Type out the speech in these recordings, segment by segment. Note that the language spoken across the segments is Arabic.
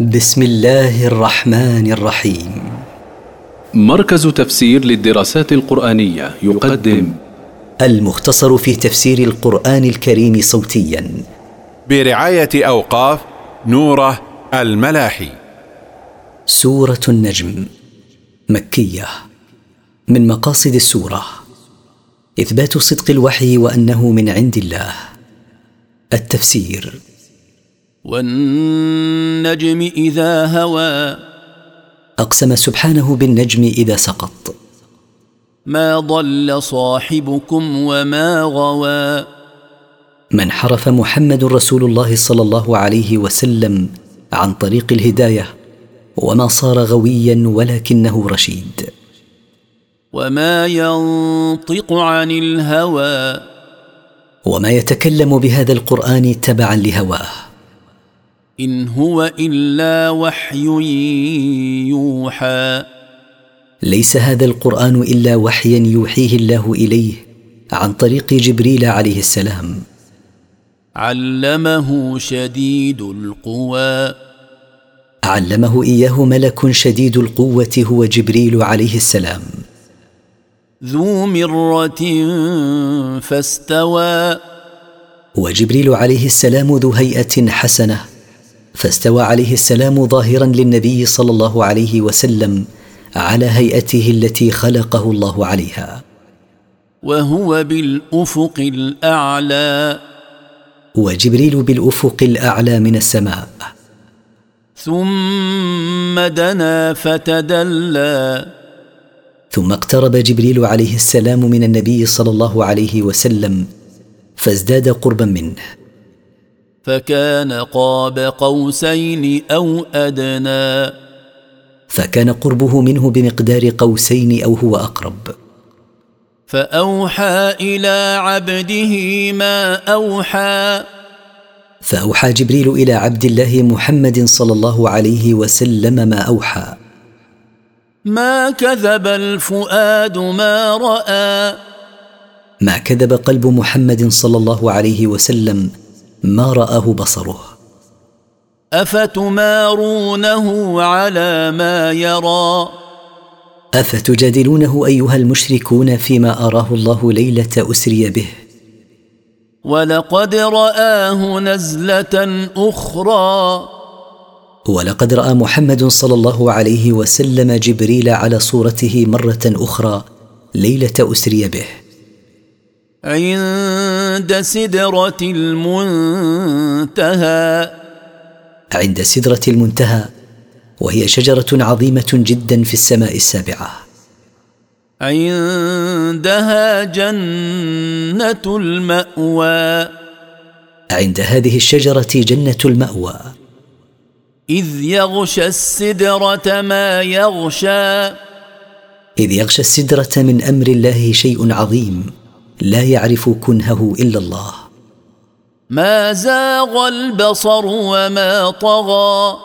بسم الله الرحمن الرحيم. مركز تفسير للدراسات القرآنية يقدم. المختصر في تفسير القرآن الكريم صوتيا. برعاية أوقاف نوره الملاحي. سورة النجم مكية من مقاصد السورة. إثبات صدق الوحي وأنه من عند الله. التفسير. والنجم إذا هوى. أقسم سبحانه بالنجم إذا سقط. ما ضل صاحبكم وما غوى. من حرف محمد رسول الله صلى الله عليه وسلم عن طريق الهداية وما صار غويا ولكنه رشيد. وما ينطق عن الهوى. وما يتكلم بهذا القرآن تبعا لهواه. إن هو إلا وحي يوحى. ليس هذا القرآن إلا وحيا يوحيه الله إليه عن طريق جبريل عليه السلام. علمه شديد القوى. علمه إياه ملك شديد القوة هو جبريل عليه السلام. ذو مرة فاستوى. وجبريل عليه السلام ذو هيئة حسنة فاستوى عليه السلام ظاهرا للنبي صلى الله عليه وسلم على هيئته التي خلقه الله عليها. وهو بالأفق الأعلى. وجبريل بالأفق الأعلى من السماء. ثم دنا فتدلى. ثم اقترب جبريل عليه السلام من النبي صلى الله عليه وسلم فازداد قربا منه. فكان قاب قوسين أو أدنى. فكان قربه منه بمقدار قوسين أو هو أقرب. فأوحى إلى عبده ما أوحى. فأوحى جبريل إلى عبد الله محمد صلى الله عليه وسلم ما أوحى. ما كذب الفؤاد ما رأى. ما كذب قلب محمد صلى الله عليه وسلم ما رآه بصره. أفتمارونه على ما يرى؟ أفتجادلونه أيها المشركون فيما أراه الله ليلة أسري به؟ ولقد رآه نزلة أخرى. ولقد رأى محمد صلى الله عليه وسلم جبريل على صورته مرة أخرى ليلة أسري به. عند سدرة المنتهى. عند سدرة المنتهى وهي شجرة عظيمة جدا في السماء السابعة. عندها جنة المأوى. عند هذه الشجرة جنة المأوى. إذ يغشى السدرة ما يغشى. إذ يغشى السدرة من أمر الله شيء عظيم. لا يعرف كنهه إلا الله. ما زاغ البصر وما طغى.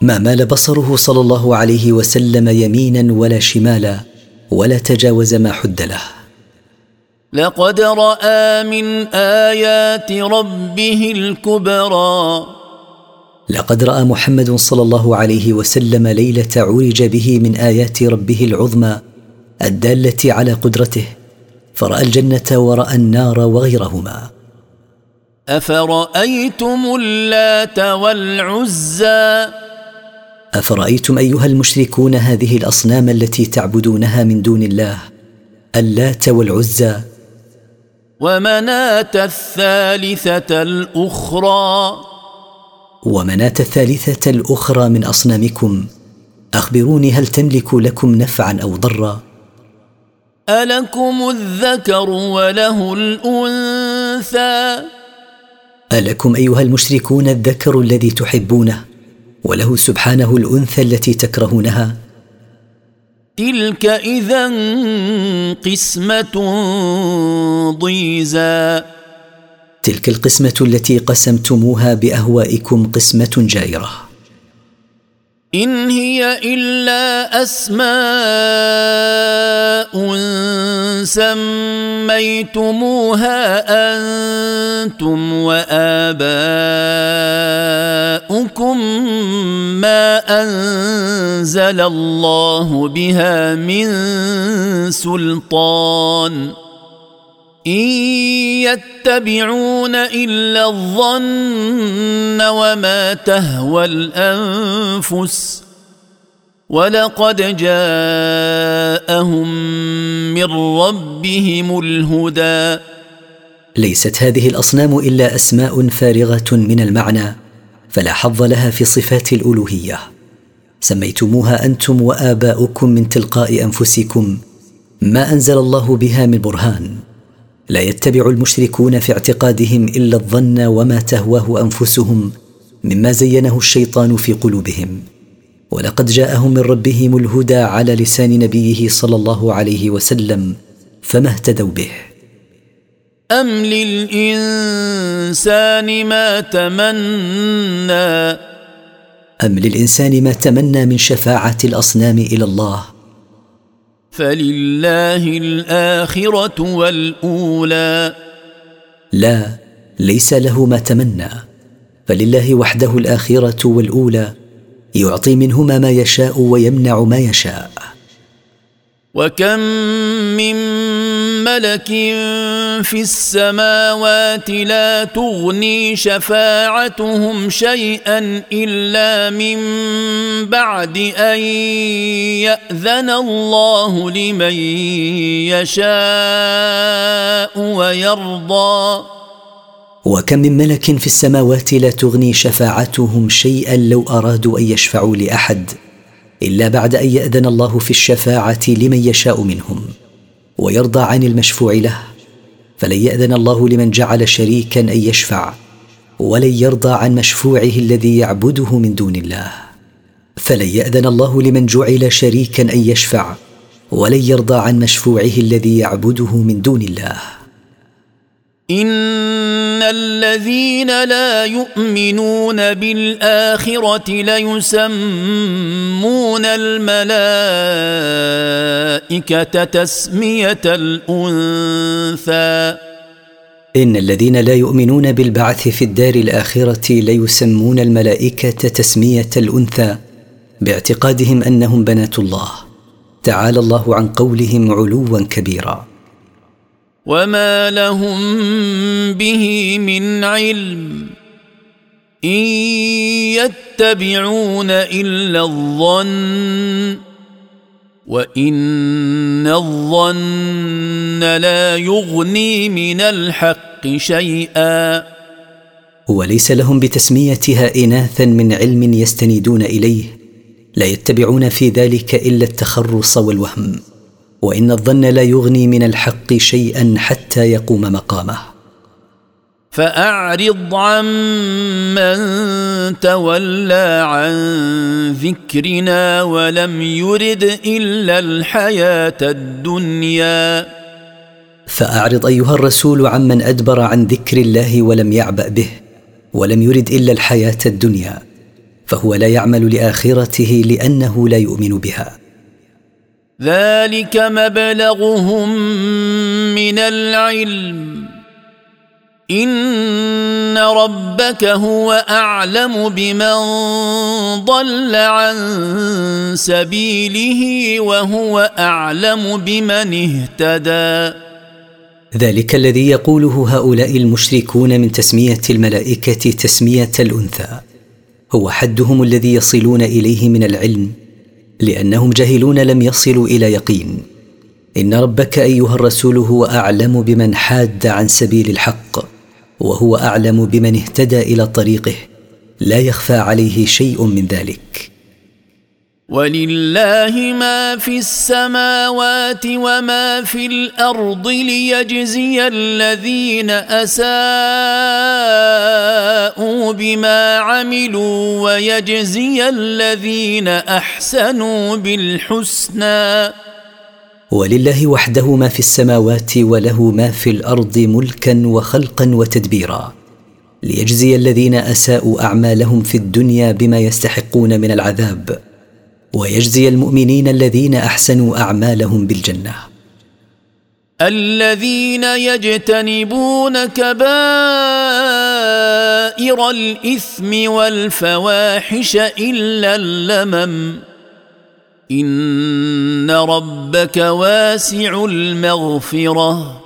ما مال بصره صلى الله عليه وسلم يمينا ولا شمالا ولا تجاوز ما حد له. لقد رأى من آيات ربه الكبرى. لقد رأى محمد صلى الله عليه وسلم ليلة عرج به من آيات ربه العظمى الدالة على قدرته. فرأى الجنة ورأى النار وغيرهما. أفرأيتم اللات والعزى؟ أفرأيتم أيها المشركون هذه الأصنام التي تعبدونها من دون الله؟ اللات والعزى. ومناة الثالثة الأخرى؟ ومناة الثالثة الأخرى من أصنامكم. أخبروني هل تملك لكم نفعا أو ضرا؟ ألكم الذكر وله الأنثى؟ ألكم أيها المشركون الذكر الذي تحبونه وله سبحانه الأنثى التي تكرهونها؟ تلك إذا قسمة ضيزى. تلك القسمة التي قسمتموها بأهوائكم قسمة جائرة. إن هي إلا أسماء سميتموها أنتم وآباؤكم أنزل الله بها من سلطان إن يتبعون إلا الظن وما تهوى الأنفس ولقد جاءهم من ربهم الهدى. ليست هذه الأصنام إلا أسماء فارغة من المعنى فلا حظ لها في صفات الألوهية. سميتموها أنتم وآباؤكم من تلقاء أنفسكم ما أنزل الله بها من برهان. لا يتبع المشركون في اعتقادهم إلا الظن وما تهواه أنفسهم مما زينه الشيطان في قلوبهم. ولقد جاءهم من ربهم الهدى على لسان نبيه صلى الله عليه وسلم فما اهتدوا به. أم للإنسان ما تمنى؟ أم للإنسان ما تمنى من شفاعة الأصنام إلى الله؟ فلله الآخرة والأولى. لا ليس له ما تمنى فلله وحده الآخرة والأولى يعطي منهما ما يشاء ويمنع ما يشاء. وكم من ملك في السماوات لا تغني شفاعتهم شيئا إلا من بعد أن يأذن الله لمن يشاء ويرضى. وكم من ملك في السماوات لا تغني شفاعتهم شيئا لو أرادوا أن يشفعوا لأحد إلا بعد أن يأذن الله في الشفاعة لمن يشاء منهم. ويرضى عن المشفوع له فلن يأذن الله لمن جعل شريكا أن يشفع ولن يرضى عن مشفوعه الذي يعبده من دون الله. فلن يأذن الله لمن جعل شريكا أن يشفع ولن يرضى عن مشفوعه الذي يعبده من دون الله. ان الذين لا يؤمنون بالاخره ليسمون الملائكه تسميه الانثى. ان الذين لا يؤمنون بالبعث في الدار الاخره ليسمون الملائكه تسميه الانثى باعتقادهم انهم بنات الله. تعالى الله عن قولهم علوا كبيرا. وما لهم به من علم ان يتبعون الا الظن وان الظن لا يغني من الحق شيئا وليس لهم بتسميتها اناثا من علم يستندون إليه لا يتبعون في ذلك إلا التخرص والوهم. وإن الظن لا يغني من الحق شيئا حتى يقوم مقامه. فأعرض عمن تولى عن ذكرنا ولم يرد إلا الحياة الدنيا. فأعرض أيها الرسول عمن أدبر عن ذكر الله ولم يعبأ به ولم يرد إلا الحياة الدنيا فهو لا يعمل لآخرته لأنه لا يؤمن بها. ذلك مبلغهم من العلم. إن ربك هو أعلم بمن ضل عن سبيله وهو أعلم بمن اهتدى. ذلك الذي يقوله هؤلاء المشركون من تسمية الملائكة تسمية الأنثى. هو حدهم الذي يصلون إليه من العلم. لأنهم جاهلون لم يصلوا إلى يقين. إن ربك أيها الرسول هو أعلم بمن حاد عن سبيل الحق وهو أعلم بمن اهتدى إلى طريقه لا يخفى عليه شيء من ذلك. ولله ما في السماوات وما في الأرض ليجزي الذين أساءوا بما عملوا ويجزي الذين أحسنوا بالحسنى. ولله وحده ما في السماوات وله ما في الأرض ملكا وخلقا وتدبيرا. ليجزي الذين أساءوا أعمالهم في الدنيا بما يستحقون من العذاب. ويجزي المؤمنين الذين أحسنوا أعمالهم بالجنة. الذين يجتنبون كبائر الإثم والفواحش إلا اللمم. إن ربك واسع المغفرة.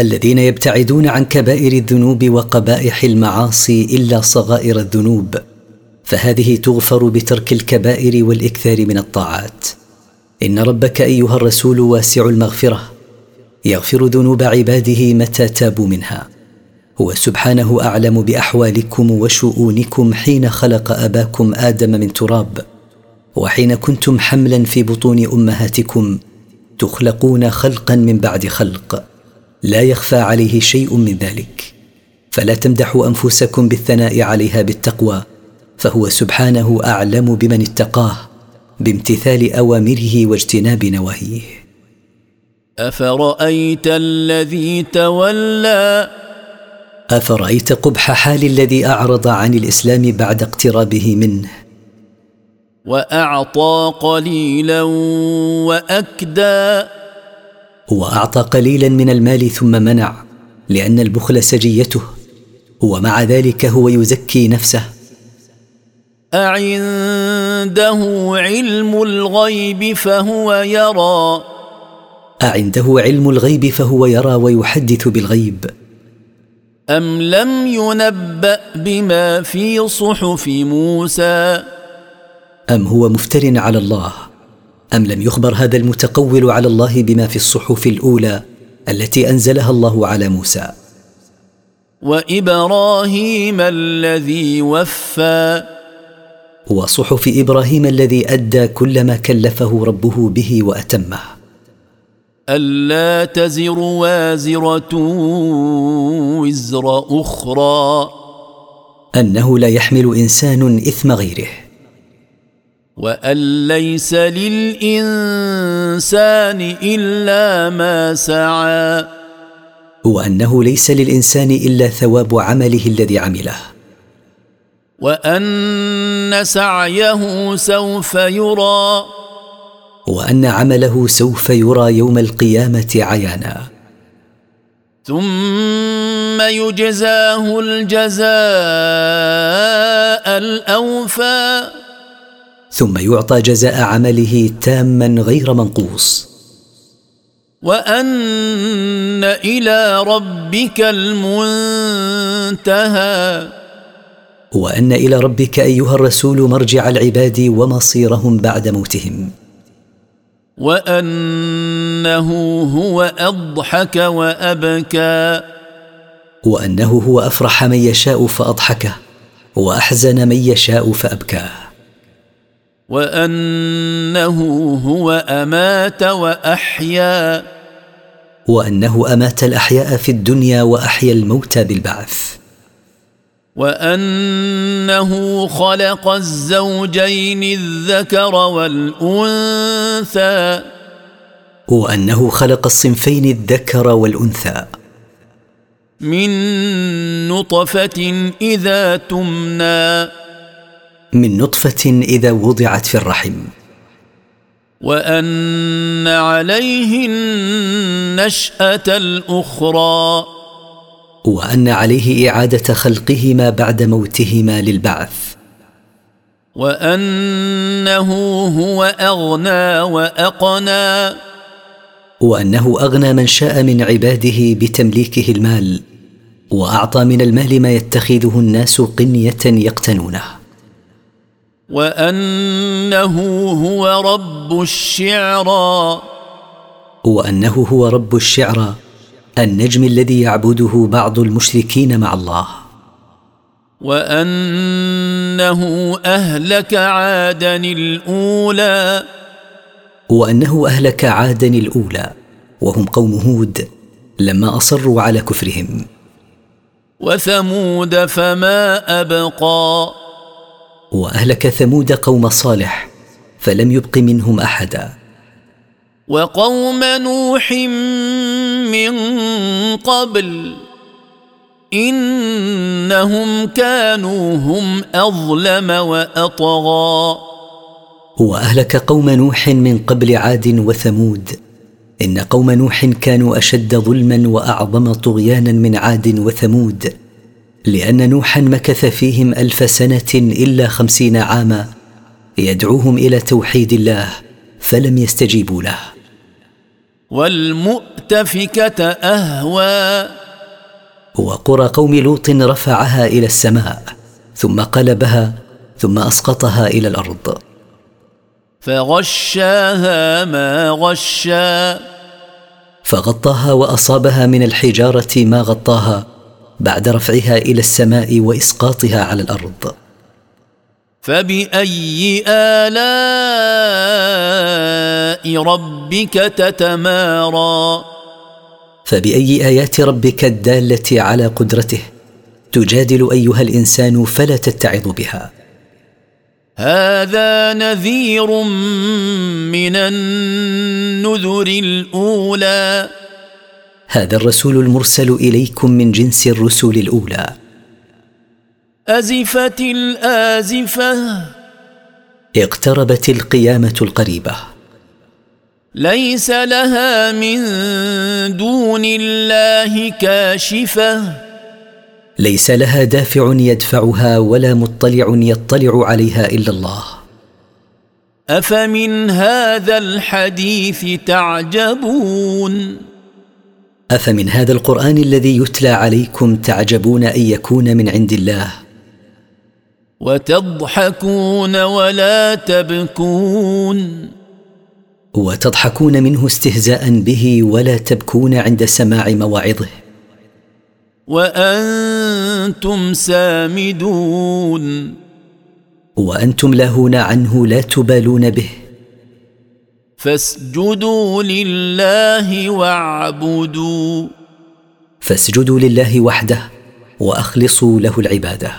الذين يبتعدون عن كبائر الذنوب وقبائح المعاصي إلا صغائر الذنوب فهذه تغفر بترك الكبائر والإكثار من الطاعات. إن ربك أيها الرسول واسع المغفرة يغفر ذنوب عباده متى تابوا منها. هو سبحانه أعلم بأحوالكم وشؤونكم حين خلق أباكم آدم من تراب وحين كنتم حملا في بطون أمهاتكم تخلقون خلقا من بعد خلق. لا يخفى عليه شيء من ذلك. فلا تمدحوا أنفسكم بالثناء عليها بالتقوى فهو سبحانه أعلم بمن اتقاه بامتثال أوامره واجتناب نواهيه. أفرأيت الذي تولى؟ أفرأيت قبح حال الذي أعرض عن الإسلام بعد اقترابه منه؟ وأعطى قليلا وأكدى؟ واعطى قليلا من المال ثم منع لأن البخل سجيته ومع ذلك هو يزكي نفسه. أعنده علم الغيب فهو يرى. أعنده علم الغيب فهو يرى ويحدث بالغيب. أم لم ينبأ بما في صحف موسى؟ أم هو مفتر على الله؟ أم لم يخبر هذا المتقول على الله بما في الصحف الأولى التي أنزلها الله على موسى؟ وإبراهيم الذي وفى. وصحف إبراهيم الذي أدى كل ما كلفه ربه به وأتمه. ألا تزر وازرة وزر أخرى. أنه لا يحمل إنسان إثم غيره. وان ليس للانسان الا ما سعى. وانه ليس للإنسان إلا ثواب عمله الذي عمله. وان سعيه سوف يرى. وان عمله سوف يرى يوم القيامة عيانا. ثم يجزاه الجزاء الاوفى. ثم يعطى جزاء عمله تاما غير منقوص. وأن إلى ربك المنتهى. وأن إلى ربك أيها الرسول مرجع العباد ومصيرهم بعد موتهم. وأنه هو أضحك وأبكى. وأنه هو أفرح من يشاء فأضحكه وأحزن من يشاء فأبكاه. وأنه هو أمات وأحيا. وأنه أمات الأحياء في الدنيا وأحيا الموتى بالبعث. وأنه خلق الزوجين الذكر والأنثى. وأنه خلق الصنفين الذكر والأنثى. من نطفة إذا تمنى. من نطفة إذا وضعت في الرحم. وأن عليه النشأة الأخرى. وأن عليه إعادة خلقهما بعد موتهما للبعث. وأنه هو أغنى وأقنى. وأنه أغنى من شاء من عباده بتمليكه المال. وأعطى من المال ما يتخذه الناس قنية يقتنونه. وأنه هو رب الشعرى. وأنه هو رب الشعرى النجم الذي يعبده بعض المشركين مع الله. وأنه أهلك عادا الأولى. وأنه أهلك عادا الأولى وهم قوم هود لما أصروا على كفرهم. وثمود فما أبقى. وأهلك ثمود قوم صالح فلم يبق منهم أحدا. وقوم نوح من قبل إنهم كانوا هم أظلم وأطغى. وأهلك قوم نوح من قبل عاد وثمود إن قوم نوح كانوا أشد ظلما وأعظم طغيانا من عاد وثمود. لأن نوحا مكث فيهم ألف سنة إلا خمسين عاما يدعوهم إلى توحيد الله فلم يستجيبوا له. والمؤتفكة أهوى. وقرى قوم لوط رفعها إلى السماء ثم قلبها ثم أسقطها إلى الأرض. فغشاها ما غشا. فغطاها وأصابها من الحجارة ما غطاها. بعد رفعها إلى السماء وإسقاطها على الأرض. فبأي آلاء ربك تتمارى؟ فبأي آيات ربك الدالة على قدرته تجادل أيها الإنسان فلا تتعظ بها. هذا نذير من النذر الأولى. هذا الرسول المرسل إليكم من جنس الرسل الأولى. أزفت الآزفة. اقتربت القيامة القريبة. ليس لها من دون الله كاشفة. ليس لها دافع يدفعها ولا مطلع يطلع عليها إلا الله. أفمن هذا الحديث تعجبون؟ أفمن هذا القرآن الذي يتلى عليكم تعجبون أن يكون من عند الله؟ وتضحكون ولا تبكون. وتضحكون منه استهزاء به ولا تبكون عند سماع مواعظه؟ وأنتم سامدون. وأنتم لاهون عنه لا تبالون به؟ فاسجدوا لله واعبدوا. فاسجدوا لله وحده وأخلصوا له العبادة.